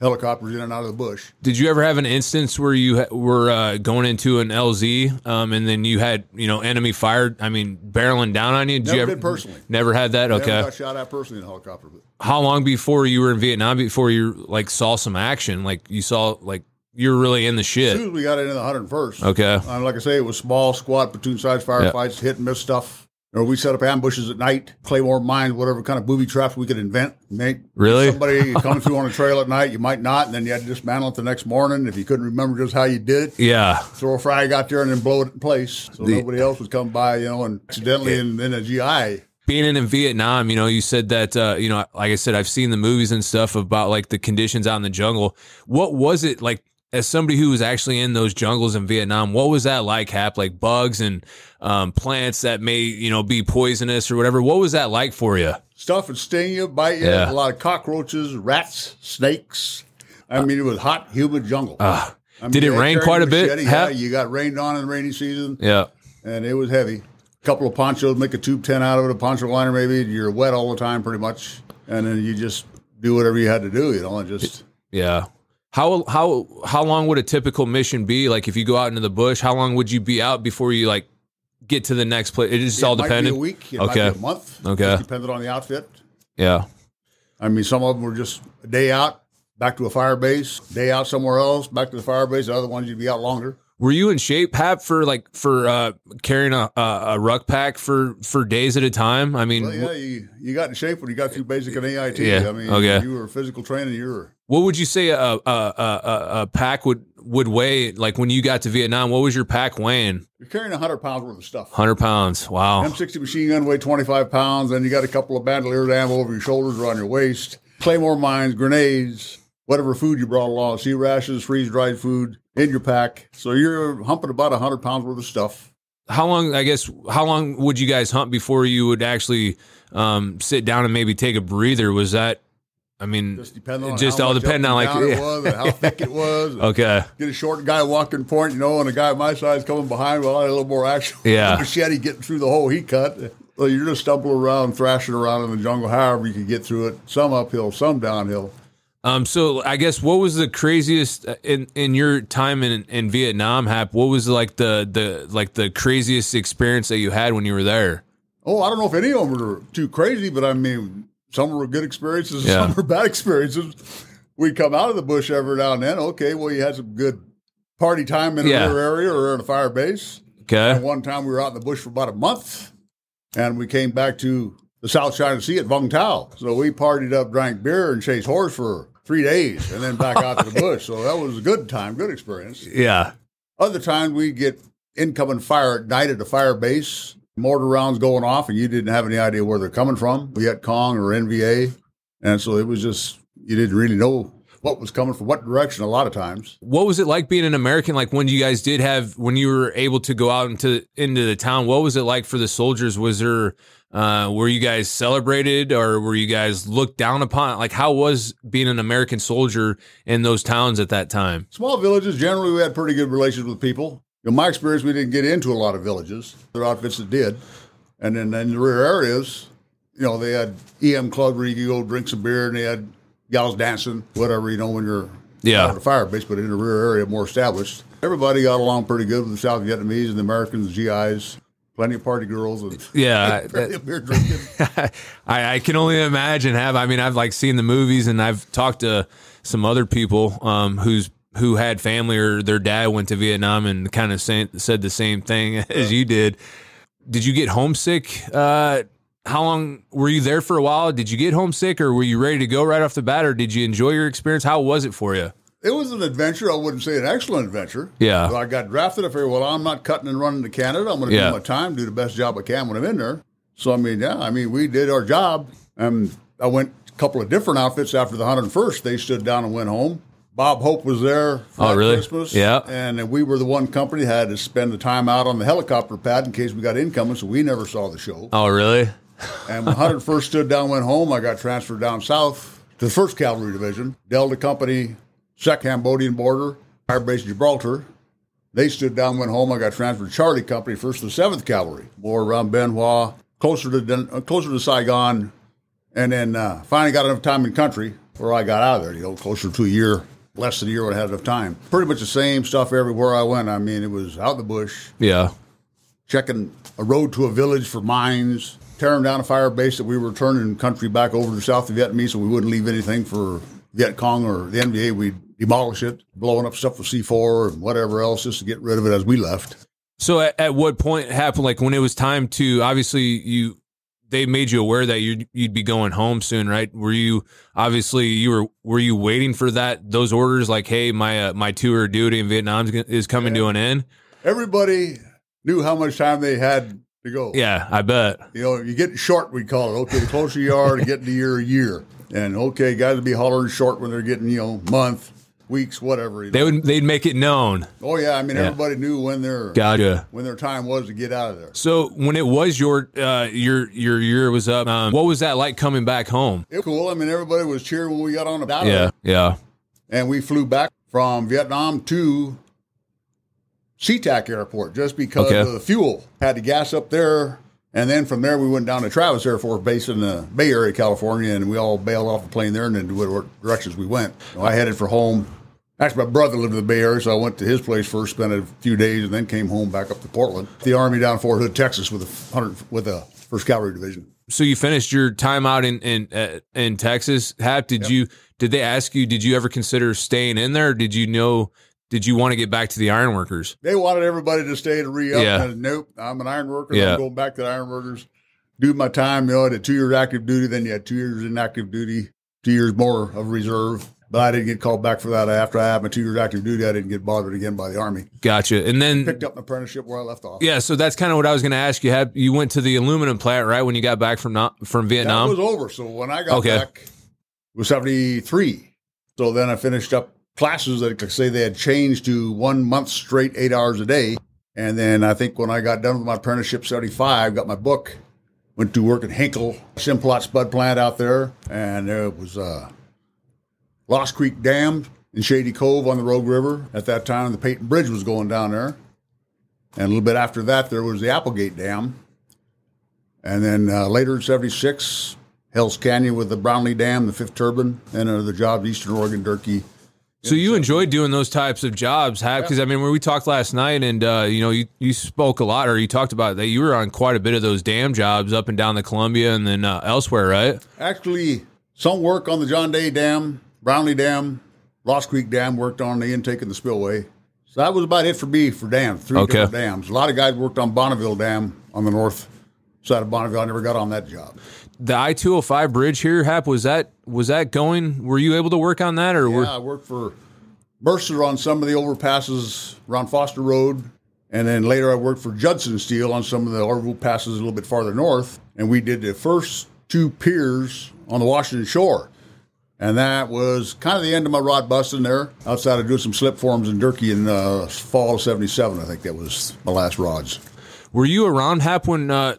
helicopters in and out of the bush. Did you ever have an instance where you ha- were uh, going into an LZ, um, and then you had you know enemy fire? I mean, barreling down on you. Did Never you ever did personally. Never had that. Never Okay. got shot at personally in a helicopter. But How long before you were in Vietnam? Before you like saw some action? Like you saw like you're really in the as shit. soon as we got into the 101st, Okay. uh, like I say, it was small, squad, platoon size firefights, hit and miss stuff. Or we set up ambushes at night, claymore mines, whatever kind of booby traps we could invent. Make Really? somebody coming through on a trail at night, you might not, and then you had to dismantle it the next morning. If you couldn't remember just how you did it, Yeah. throw a frag out there and then blow it in place so The- nobody else would come by, you know, and accidentally in, in a GI. being in, in Vietnam, you know, you said that, uh, you know, like I said, I've seen the movies and stuff about like the conditions out in the jungle. What was it like as somebody who was actually in those jungles in Vietnam? What was that like, Hap? Like bugs and um, plants that may, you know, be poisonous or whatever. What was that like for you? Stuff would sting you, bite you. Yeah. A lot of cockroaches, rats, snakes. I mean, it was hot, humid jungle. Uh, I mean, did it rain quite a bit. Yeah, you got rained on in the rainy season, yeah. and it was heavy. A couple of ponchos, make a tube tent out of it, a poncho liner maybe. You're wet all the time, pretty much, and then you just do whatever you had to do, you know, and just Yeah. How how how long would a typical mission be? Like if you go out into the bush, how long would you be out before you like get to the next place? It just all it might depended. A week, it Okay. a month. Okay. Depended on the outfit. Yeah. I mean, some of them were just a day out, back to a fire base, day out somewhere else, back to the fire base. The other ones you'd be out longer. Were you in shape, Hap, for like for uh, carrying a, a ruck pack for for days at a time? I mean, Well, yeah, you, you got in shape when you got through basic and AIT. Yeah, I mean, okay. you were physical training. You were what would you say a a, a a pack would would weigh? Like when you got to Vietnam, what was your pack weighing? you're carrying hundred pounds worth of stuff. Hundred pounds. Wow. M60 machine gun weighed 25 pounds. Then you got a couple of bandoliers ammo over your shoulders or on your waist. Claymore mines, grenades, whatever food you brought along, sea rashes, freeze dried food in your pack. So you're humping about 100 pounds worth of stuff. how long? I guess how long would you guys hunt before you would actually um, sit down and maybe take a breather? Was that? I mean, Just depending on Just all depend on, like- yeah. it was and how thick it was. okay, Get a short guy walking point, you know, and a guy my size coming behind. with a little more action. Yeah. machete getting through the hole he cut. Well, you're just stumbling around, thrashing around in the jungle, however you could get through it. Some uphill, some downhill. Um, so I guess what was the craziest uh, in in your time in in Vietnam? Hap, what was like the the like the craziest experience that you had when you were there? Oh, I don't know if any of them were too crazy, but I mean, some were good experiences, Yeah. some were bad experiences. We'd come out of the bush every now and then. Okay, well, you had some good party time in a Yeah. area or in a fire base. Okay, And one time we were out in the bush for about a month, and we came back to the South China Sea at Vung Tau. So we partied up, drank beer, and chased horse for three days, and then back out to the bush. So that was a good time, good experience. yeah, Other times we get incoming fire at night at the fire base, mortar rounds going off, and you didn't have any idea where they're coming from, Viet Cong or NVA, and so it was just you didn't really know what was coming from what direction. A lot of times. what was it like being an American? Like when you guys did have when you were able to go out into into the town. What was it like for the soldiers? Was there uh, were you guys celebrated or were you guys looked down upon? Like how was being an American soldier in those towns at that time? Small villages, generally, we had pretty good relations with people. In my experience, we didn't get into a lot of villages. There are outfits that did. And then in the rear areas, you know, they had EM clubs where you could go drink some beer and they had gals dancing, whatever, you know, when you're Yeah. at the fire base, but in the rear area, more established. Everybody got along pretty good with the South Vietnamese and the Americans, the GIs, plenty of party girls and Yeah, plenty of beer drinking. I, I can only imagine. Have I mean, I've like seen the movies, and I've talked to some other people um, who's who had family or their dad went to Vietnam and kind of say, said the same thing as you did. Did you get homesick? Uh, how long were you there for a while? Did you get homesick, or were you ready to go right off the bat, or did you enjoy your experience? How was it for you? It was an adventure. I wouldn't say an excellent adventure. Yeah. But I got drafted. I figured, well, I'm not cutting and running to Canada. I'm going to Yeah. do my time, do the best job I can when I'm in there. So, I mean, yeah, I mean, we did our job. And I went a couple of different outfits after the 101st. They stood down and went home. Bob Hope was there oh, for Oh, really? Christmas. Yeah. And we were the one company that had to spend the time out on the helicopter pad in case we got incoming, so we never saw the show. Oh, really? And when 101st stood down, went home, I got transferred down south to the 1st Cavalry Division, Delta Company, 2nd Cambodian Border, Fire Base Gibraltar. They stood down, went home. I got transferred to Charlie Company, 1st to 7th Cavalry, more around Bien Hoa, closer to uh, closer to Saigon, and then uh, finally got enough time in country where I got out of there. You know, closer to a year, less than a year when I had enough time. Pretty much the same stuff everywhere I went. I mean, it was out in the bush, Yeah. checking a road to a village for mines, tearing down a fire base that we were turning country back over to South Vietnamese so we wouldn't leave anything for Viet Cong or the NVA. We'd demolish it, blowing up stuff with C4 and whatever else just to get rid of it as we left. So at, at what point happened? Like when it was time to obviously you they made you aware that you'd you'd be going home soon, right? Were you obviously you were were you waiting for that those orders? Like, hey, my uh, my tour of duty in Vietnam is, is coming to an end. Everybody knew how much time they had to go. Yeah, I bet. You know, you get short, we call it. Okay, the closer you are to getting to your year. And okay, guys will be hollering short when they're getting, you know, month, weeks, whatever. you They would they'd make it known. oh yeah, I mean Yeah. everybody knew when their Gotcha. when their time was to get out of there. So when it was your uh, your your year was up, um, what was that like coming back home? It was cool. I mean, everybody was cheering when we got on the of Yeah, yeah. And we flew back from Vietnam to SeaTac Airport just because Okay. of the fuel. Had to gas up there. And then from there, we went down to Travis Air Force Base in the Bay Area, California, and we all bailed off the plane there and then what directions we went. So I headed for home. Actually, my brother lived in the Bay Area, so I went to his place first, spent a few days, and then came home back up to Portland. The Army down in Fort Hood, Texas, with a hundred with a First Cavalry Division. So you finished your time out in in uh, in Texas. Hap, did you did they ask you? Did you ever consider staying in there? Did you know? Did you want to get back to the ironworkers? They wanted everybody to stay to re up. Yeah. And nope, I'm an iron worker. Yeah. I'm going back to the iron workers. Do my time. You know, I did two years active duty, then you had two years in active duty, two years more of reserve. But I didn't get called back for that. After I had my two years active duty, I didn't get bothered again by the Army. Gotcha. And then Picked up an apprenticeship where I left off. yeah, so that's kind of what I was going to ask you. Had you went to the aluminum plant right when you got back from not from That Vietnam? was over. So when I got Okay. back, it was 73. So then I finished up classes that, say, they had changed to one month straight, eight hours a day. And then I think when I got done with my apprenticeship, 75, got my book, went to work at Hinkle, Simplot Spud Plant out there. And there was uh, Lost Creek Dam in Shady Cove on the Rogue River. At that time, the Peyton Bridge was going down there. And a little bit after that, there was the Applegate Dam. And then uh, later in 76, Hell's Canyon with the Brownlee Dam, the fifth turbine, and the job Eastern Oregon Durkee. So you enjoyed doing those types of jobs, Because I mean, when we talked last night, and uh, you know, you, you spoke a lot, or you talked about that you were on quite a bit of those dam jobs up and down the Columbia and then uh, elsewhere, right? Actually, some work on the John Day Dam, Brownlee Dam, Lost Creek Dam worked on the intake and the spillway. So that was about it for me for dams, three Okay. dams. A lot of guys worked on Bonneville Dam on the north side of Bonneville. I never got on that job. The I two hundred five bridge here, Hap, was that was that going? Were you able to work on that, or Yeah, were I worked for Mercer on some of the overpasses around Foster Road. And then later I worked for Judson Steel on some of the overpasses a little bit farther north. And we did the first two piers on the Washington shore. And that was kind of the end of my rod busting there, outside of doing some slip forms in Durkee in uh, fall of 77. I think that was my last rods. Were you around Hap when? Uh,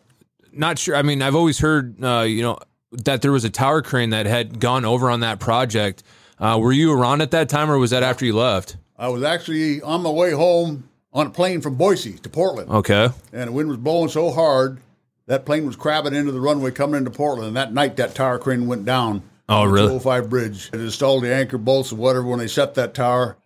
not sure. I mean, I've always heard, uh, you know, that there was a tower crane that had gone over on that project. Uh, were you around at that time, or was that after you left? I was actually on my way home on a plane from Boise to Portland. Okay. and the wind was blowing so hard that plane was crabbing into the runway coming into Portland. And that night, that tower crane went down. Oh, really? 205 bridge. It installed the anchor bolts and whatever. When they set that tower,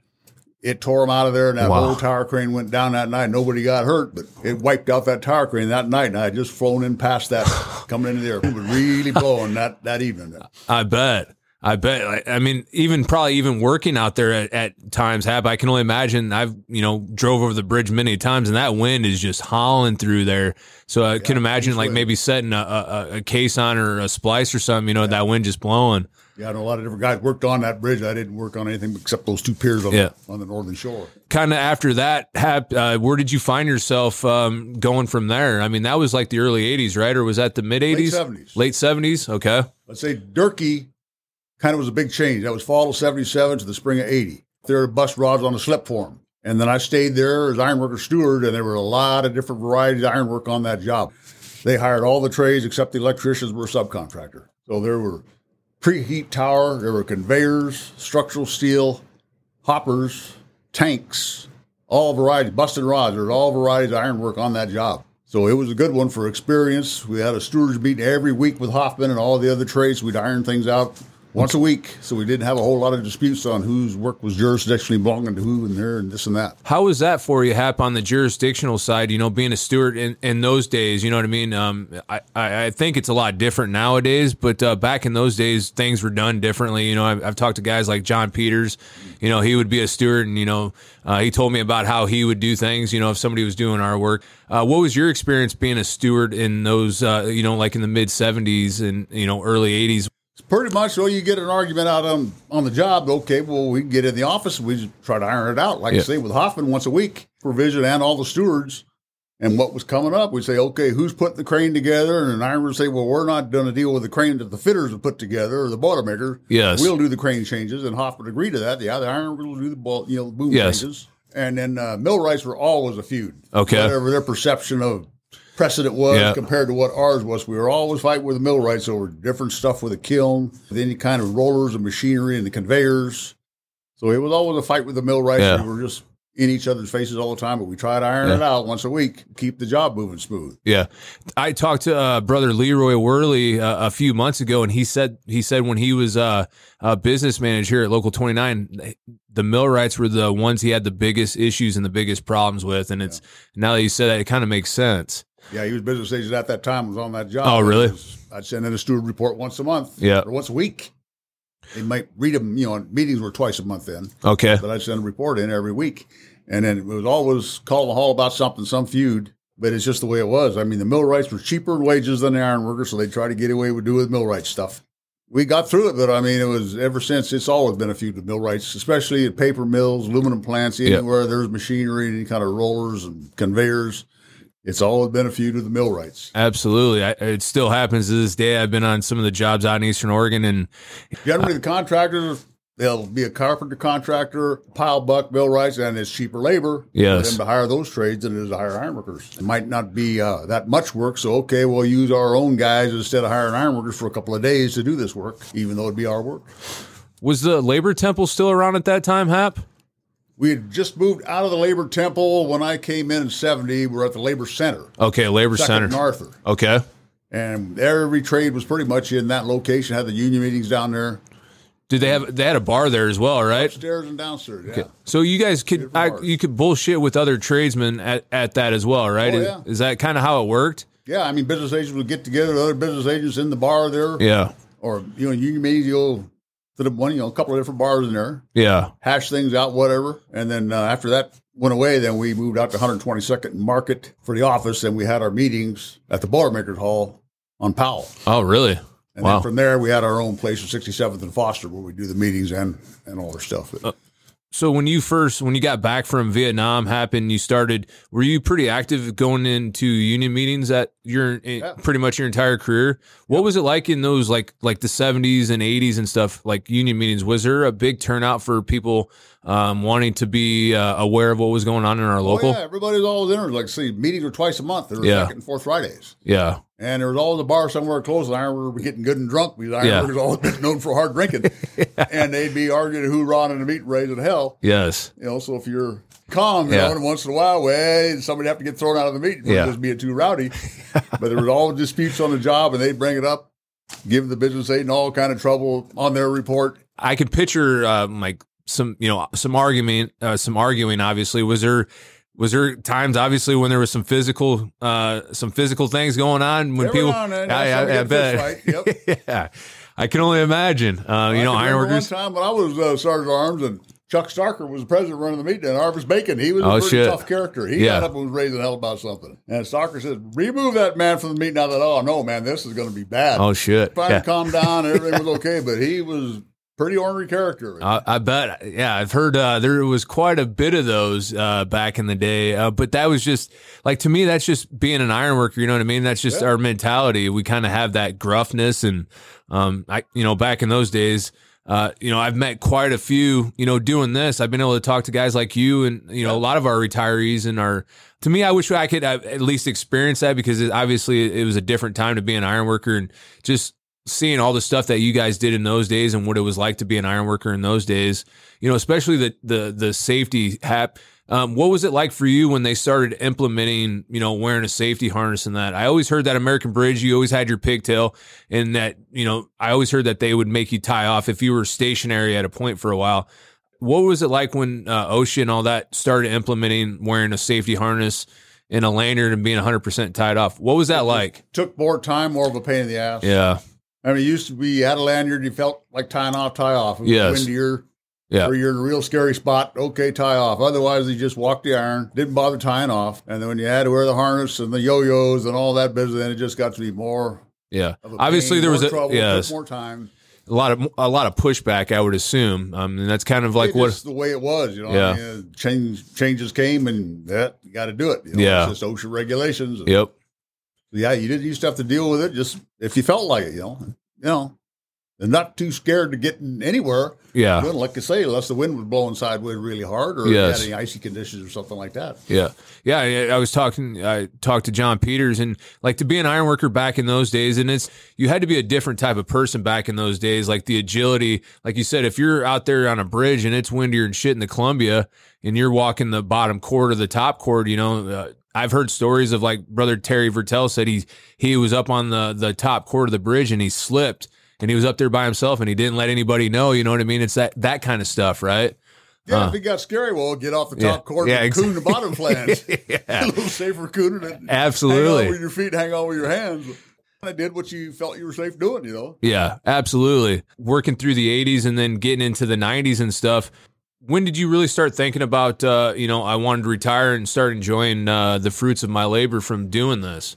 it tore them out of there, and that Wow. whole tower crane went down that night. Nobody got hurt, but it wiped out that tower crane that night. And I had just flown in past that, coming into the air. It was really blowing that, that evening. I bet. I bet. I mean, even probably even working out there at, at times, Hap. I can only imagine. I've you know drove over the bridge many times, and that wind is just howling through there. So I can imagine like wind. maybe setting a, a, a case on or a splice or something. You know, that wind just blowing. Yeah, I know a lot of different guys worked on that bridge. I didn't work on anything except those two piers on, Yeah. the, on the northern shore. kind of after that hap, uh, where did you find yourself um, going from there i mean that was like the early 80s right or was that the mid 80s 70s. late 70s okay let's say Durkee kind of was a big change. That was fall of 77 to the spring of 80. There were bus rods on the slip form. And then I stayed there as ironworker steward, and there were a lot of different varieties of ironwork on that job. They hired all the trades except the electricians were a subcontractor. So there were preheat tower, there were conveyors, structural steel, hoppers, tanks, all varieties, busted rods. There's all varieties of ironwork on that job. So it was a good one for experience. We had a stewards meeting every week with Hoffman and all the other trades. We'd iron things out once a week, so we didn't have a whole lot of disputes on whose work was jurisdictionally belonging to who and there and this and that. how was that for you hap on the jurisdictional side you know being a steward in, in those days you know what i mean? Um, I, I think it's a lot different nowadays but uh, back in those days things were done differently. You know I've, I've talked to guys like john peters you know he would be a steward and you know uh, he told me about how he would do things you know if somebody was doing our work. Uh, what was your experience being a steward in those uh, you know like in the mid 70s and you know early 80s Pretty much, so you get an argument out on on the job. Okay, well, we get in the office and we just try to iron it out. Like Yeah. I say, with Hoffman once a week, provision and all the stewards. And what was coming up, we say, okay, who's putting the crane together? And an iron would say, well, we're not going to deal with the crane that the fitters have put together or the boilermaker. Yes. we'll do the crane changes. And Hoffman agreed to that. Yeah, the iron will do the ball, you know, boom Yes. changes. And then uh, millwrights were always a feud. Okay. whatever their perception of precedent was Yeah. compared to what ours was. We were always fighting with the millwrights over different stuff with the kiln, with any kind of rollers and machinery and the conveyors. So it was always a fight with the millwrights. Yeah. We were just in each other's faces all the time, but we tried to iron it out once a week, keep the job moving smooth. Yeah, I talked to uh, brother Leroy Worley uh, a few months ago, and he said he said when he was uh, a business manager here at Local Twenty Nine, the millwrights were the ones he had the biggest issues and the biggest problems with, and it's now that you said that, it kind of makes sense. Yeah, he was business agent at that time, was on that job. Oh, really? I'd send in a steward report once a month Yeah. or once a week. They might read them, you know, meetings were twice a month then. Okay, but I'd send a report in every week. And then it was always call the hall about something, some feud. But it's just the way it was. I mean, the millwrights were cheaper in wages than the iron workers, so they try to get away with doing millwright stuff. We got through it, but I mean, it was ever since. It's always been a feud with millwrights, especially at paper mills, aluminum plants, anywhere there's machinery, any kind of rollers and conveyors. It's all been a feud with the millwrights. absolutely. I, it still happens to this day. I've been on some of the jobs out in Eastern Oregon, and Generally, the contractors They'll be a carpenter contractor, pile buck, millwrights, and it's cheaper labor Yes. for them to hire those trades than it is to hire ironworkers. It might not be uh, that much work, so okay, we'll use our own guys instead of hiring ironworkers for a couple of days to do this work, even though it'd be our work. Was the labor temple still around at that time, Hap? We had just moved out of the labor temple when I came in in '70. We were at the labor center, Okay, labor Second center. Arthur, Okay. and every trade was pretty much in that location. Had the union meetings down there, Did they have they had a bar there as well, right? upstairs and downstairs. Yeah. So you guys could I, you could bullshit with other tradesmen at, at that as well, right? Oh, is, yeah. is that kind of how it worked? Yeah, I mean, business agents would get together with other business agents in the bar there, Yeah. or you know, union meetings. You'll to the one, you know, a couple of different bars in there, Yeah. hash things out, whatever. And then uh, after that went away, then we moved out to 122nd Market for the office, and we had our meetings at the Boilermakers Hall on Powell. Oh, really? And Wow. then from there, we had our own place at 67th and Foster where we do the meetings and and all our stuff. But So when you first when you got back from Vietnam happened, you started were you pretty active going into union meetings at your in, pretty much your entire career? What was it like in those like like the 70s and 80s and stuff like union meetings? Was there a big turnout for people um, wanting to be uh, aware of what was going on in our local? Oh, yeah, everybody's always in there. Like, see, meetings were twice a month. They were Yeah. second and fourth Fridays. yeah. And there was always a bar somewhere close. And I were getting good and drunk because Yeah. Ironworkers always been known for hard drinking. And they'd be arguing who Ron and the meat raising hell. Yes. You know, so if you're calm, you Yeah. know, and once in a while, well, somebody have to get thrown out of the meat for Yeah. just being too rowdy. but there was all disputes on the job, and they'd bring it up, give the business agent all kind of trouble on their report. I could picture like some you know some argument uh, some arguing obviously was there was there times obviously when there was some physical uh some physical things going on when Every people now and then, I, I, I bet Yep. yeah I can only imagine uh you I know ironworkers One time when I was uh, sergeant arms and Chuck Starker was the president running the meeting, and Arvis Bacon, he was a Oh, pretty shit. tough character. He Yeah. got up and was raising hell about something. And Starker said, remove that man from the meeting. I thought, oh, no, man, this is going to be bad. oh shit Trying yeah. to calm down, everything was okay, but he was pretty ornery character. I, I bet. Yeah, I've heard uh, there was quite a bit of those uh, back in the day. Uh, but that was just like to me, that's just being an iron worker. You know what I mean? That's just Yeah. our mentality. We kind of have that gruffness, and um, I, you know, back in those days. Uh, you know, I've met quite a few, you know, doing this. I've been able to talk to guys like you and, you know, a lot of our retirees and our, to me, I wish I could uh, at least experience that because it, obviously it was a different time to be an iron worker and just seeing all the stuff that you guys did in those days and what it was like to be an ironworker in those days, you know, especially the the the safety hap. Um, what was it like for you when they started implementing, you know, wearing a safety harness and that? I always heard that American Bridge, you always had your pigtail, and that, you know, I always heard that they would make you tie off if you were stationary at a point for a while. What was it like when uh, OSHA and all that started implementing wearing a safety harness and a lanyard and being 100% tied off? What was that like? Took more time, more of a pain in the ass. Yeah. I mean, it used to be you had a lanyard, you felt like tying off, tie off. It Yes. windier, Yeah. or you're in a real scary spot, okay, tie off. Otherwise, you just walked the iron, didn't bother tying off. And then when you had to wear the harness and the yo-yos and all that business, then it just got to be more. Yeah. Of a Obviously pain, there was a trouble, yes, more time. a lot of a lot of pushback I would assume. Um and that's kind of like what the way it was, you know. Yeah. I mean, uh, change changes came, and that you got to do it. You know? Yeah. it's just OSHA regulations. and- Yep. Yeah, you didn't used to have to deal with it just if you felt like it, you know. You know, and not too scared to get anywhere. Yeah. Well, like I say, unless the wind was blowing sideways really hard or Yes. you had any icy conditions or something like that. Yeah, yeah. I, was talking. I talked to John Peters, and like to be an iron worker back in those days, and it's you had to be a different type of person back in those days. Like the agility, like you said, if you're out there on a bridge and it's windier and shit in the Columbia, and you're walking the bottom chord or the top chord, you know. Uh, I've heard stories of like brother Terry Vertel said he he was up on the the top chord of the bridge and he slipped and he was up there by himself and he didn't let anybody know. You know what I mean? It's that that kind of stuff, right? Yeah, if it got scary, well, get off the Yeah. top chord Yeah, and ex- coon the bottom flange. yeah, a little safer cooning it. Hang absolutely. on with your feet, hang on with your hands. I did what you felt you were safe doing, you know. Yeah, absolutely. Working through the 80s and then getting into the 90s and stuff. When did you really start thinking about, uh, you know, I wanted to retire and start enjoying uh, the fruits of my labor from doing this?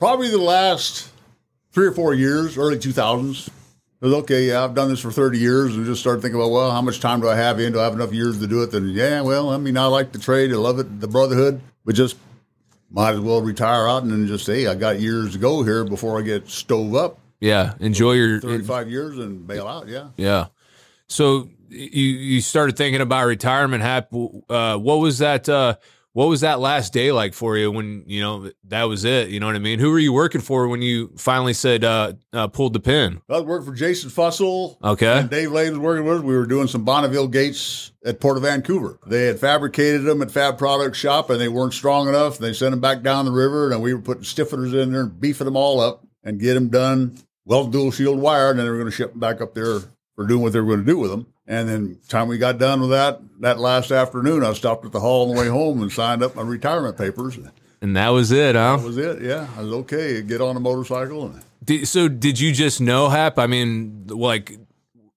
Probably the last three or four years, early 2000s. It was okay, yeah, I've done this for 30 years and just started thinking about, well, how much time do I have in? Do I have enough years to do it? Then, yeah, well, I mean, I like the trade. I love it, the brotherhood, but just might as well retire out and then just, hey, I got years to go here before I get stove up. Yeah, enjoy your. 35 years and bail out, yeah. Yeah. so you you started thinking about retirement. Hap, uh, what was that? Uh, what was that last day like for you when you know that was it? You know what I mean? Who were you working for when you finally said uh, uh, pulled the pin? I worked for Jason Fussell. Okay. And Dave Lane was working with us. We were doing some Bonneville gates at Port of Vancouver. They had fabricated them at Fab Products Shop and they weren't strong enough. They sent them back down the river and we were putting stiffeners in there and beefing them all up and get them done well dual shield wire. And then they were going to ship them back up there for doing what they were going to do with them. And then time we got done with that, that last afternoon, I stopped at the hall on the way home and signed up my retirement papers. And that was it, huh? That was it. Yeah, I was okay. Get on a motorcycle. And Did, so did you just know Hap? I mean, like,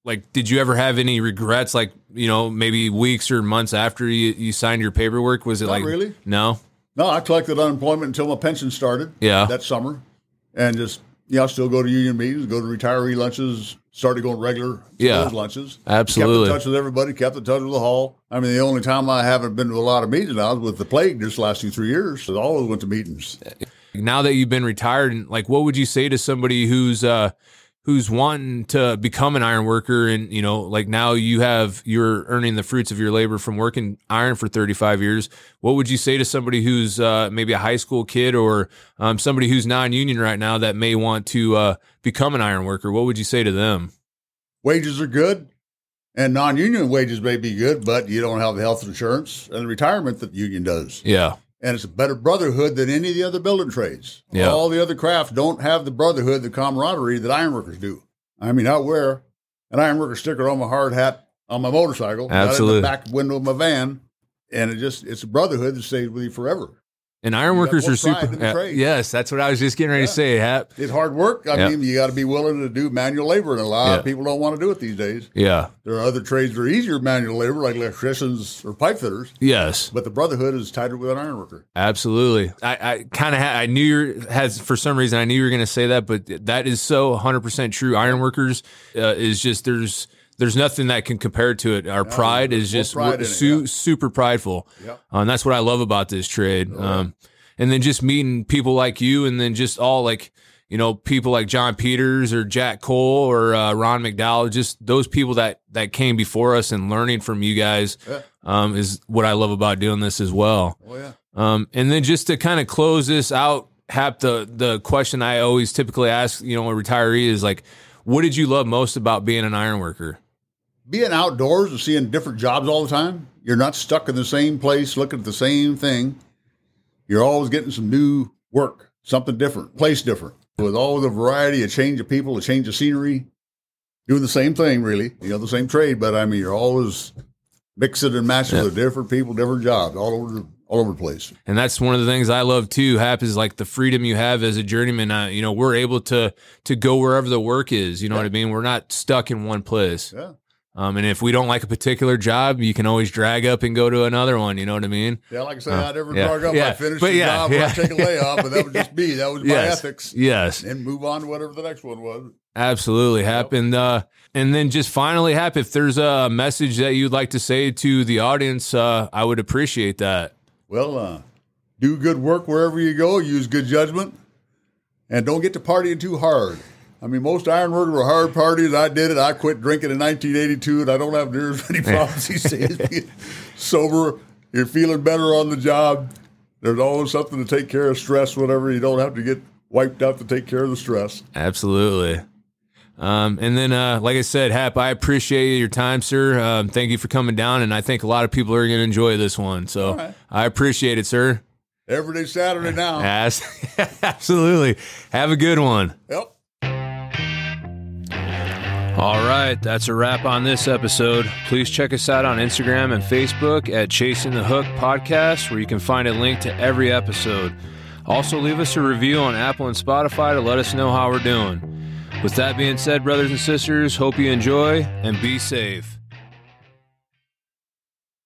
like, did you ever have any regrets? Like, you know, maybe weeks or months after you, you signed your paperwork, was it Not like really. No. no, I collected unemployment until my pension started. Yeah. that summer, and just yeah, I still go to union meetings, go to retiree lunches. Started going regular Yeah. lunches. Absolutely. kept in touch with everybody. Kept in touch with the hall. I mean, the only time I haven't been to a lot of meetings now is with the plague just last two three years. So I always went to meetings. Now that you've been retired, and like, what would you say to somebody who's uh who's wanting to become an iron worker, and you know, like now you have you're earning the fruits of your labor from working iron for 35 years. What would you say to somebody who's uh, maybe a high school kid or um, somebody who's non-union right now that may want to uh, become an iron worker? What would you say to them? Wages are good, and non-union wages may be good, but you don't have the health insurance and the retirement that the union does. Yeah, and it's a better brotherhood than any of the other building trades. Yeah. All the other crafts don't have the brotherhood, the camaraderie that ironworkers do. I mean, I wear an ironworker sticker on my hard hat on my motorcycle, it in Absolutely. the back window of my van, and it just it's a brotherhood that stays with you forever. And iron You got workers more are super. uh, yes, that's what I was just getting ready to say. Hap. It's hard work. I Yeah. mean, you got to be willing to do manual labor, and a lot Yeah. of people don't want to do it these days. Yeah. There are other trades that are easier manual labor, like electricians or pipe fitters, Yes. but the brotherhood is tighter with an ironworker. Absolutely. I, I kind of ha- I knew you has for some reason I knew you were going to say that, but that is so 100% true. Ironworkers uh, is just there's there's nothing that can compare to it. Our pride is just pride we're it, yeah. super prideful. Yeah. Um, that's what I love about this trade. Um, and then just meeting people like you, and then just all like you know people like John Peters or Jack Cole or uh, Ron McDowell, just those people that that came before us and learning from you guys Yeah. um, is what I love about doing this as well. Oh yeah. Um, and then just to kind of close this out, Hap, the the question I always typically ask, you know, a retiree is like, what did you love most about being an iron worker? Being outdoors and seeing different jobs all the time, you're not stuck in the same place looking at the same thing. You're always getting some new work, something different, place different. With all the variety, a change of people, a change of scenery, doing the same thing, really. You know, the same trade, but I mean, you're always mixing and matching with different people, different jobs, all over the, all over the place. And that's one of the things I love too. Hap is like the freedom you have as a journeyman. Uh, you know, we're able to to go wherever the work is. You know what I mean? We're not stuck in one place. Yeah. Um, and if we don't like a particular job, you can always drag up and go to another one. You know what I mean? Yeah, like I say, I never yeah, drag up. yeah, I finish the yeah, job yeah. I take a layoff, but that would just be That was my Yes. ethics. Yes. And move on to whatever the next one was. Absolutely, Hap. And uh, and then just finally, Hap, if there's a message that you'd like to say to the audience, uh, I would appreciate that. Well, uh, do good work wherever you go. Use good judgment, and don't get to partying too hard. I mean, most iron workers were hard parties. I did it. I quit drinking in 1982, and I don't have near as many problems these days. Being sober, you're feeling better on the job. There's always something to take care of stress, whatever. You don't have to get wiped out to take care of the stress. Absolutely. Um, and then, uh, like I said, Hap, I appreciate your time, sir. Um, thank you for coming down, and I think a lot of people are going to enjoy this one. So right. I appreciate it, sir. Every day Saturday now. Yes, absolutely. Have a good one. Yep. All right, that's a wrap on this episode. Please check us out on Instagram and Facebook at Chasing the Hook Podcast, where you can find a link to every episode. Also, leave us a review on Apple and Spotify to let us know how we're doing. With that being said, brothers and sisters, hope you enjoy and be safe.